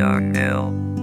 Darnell.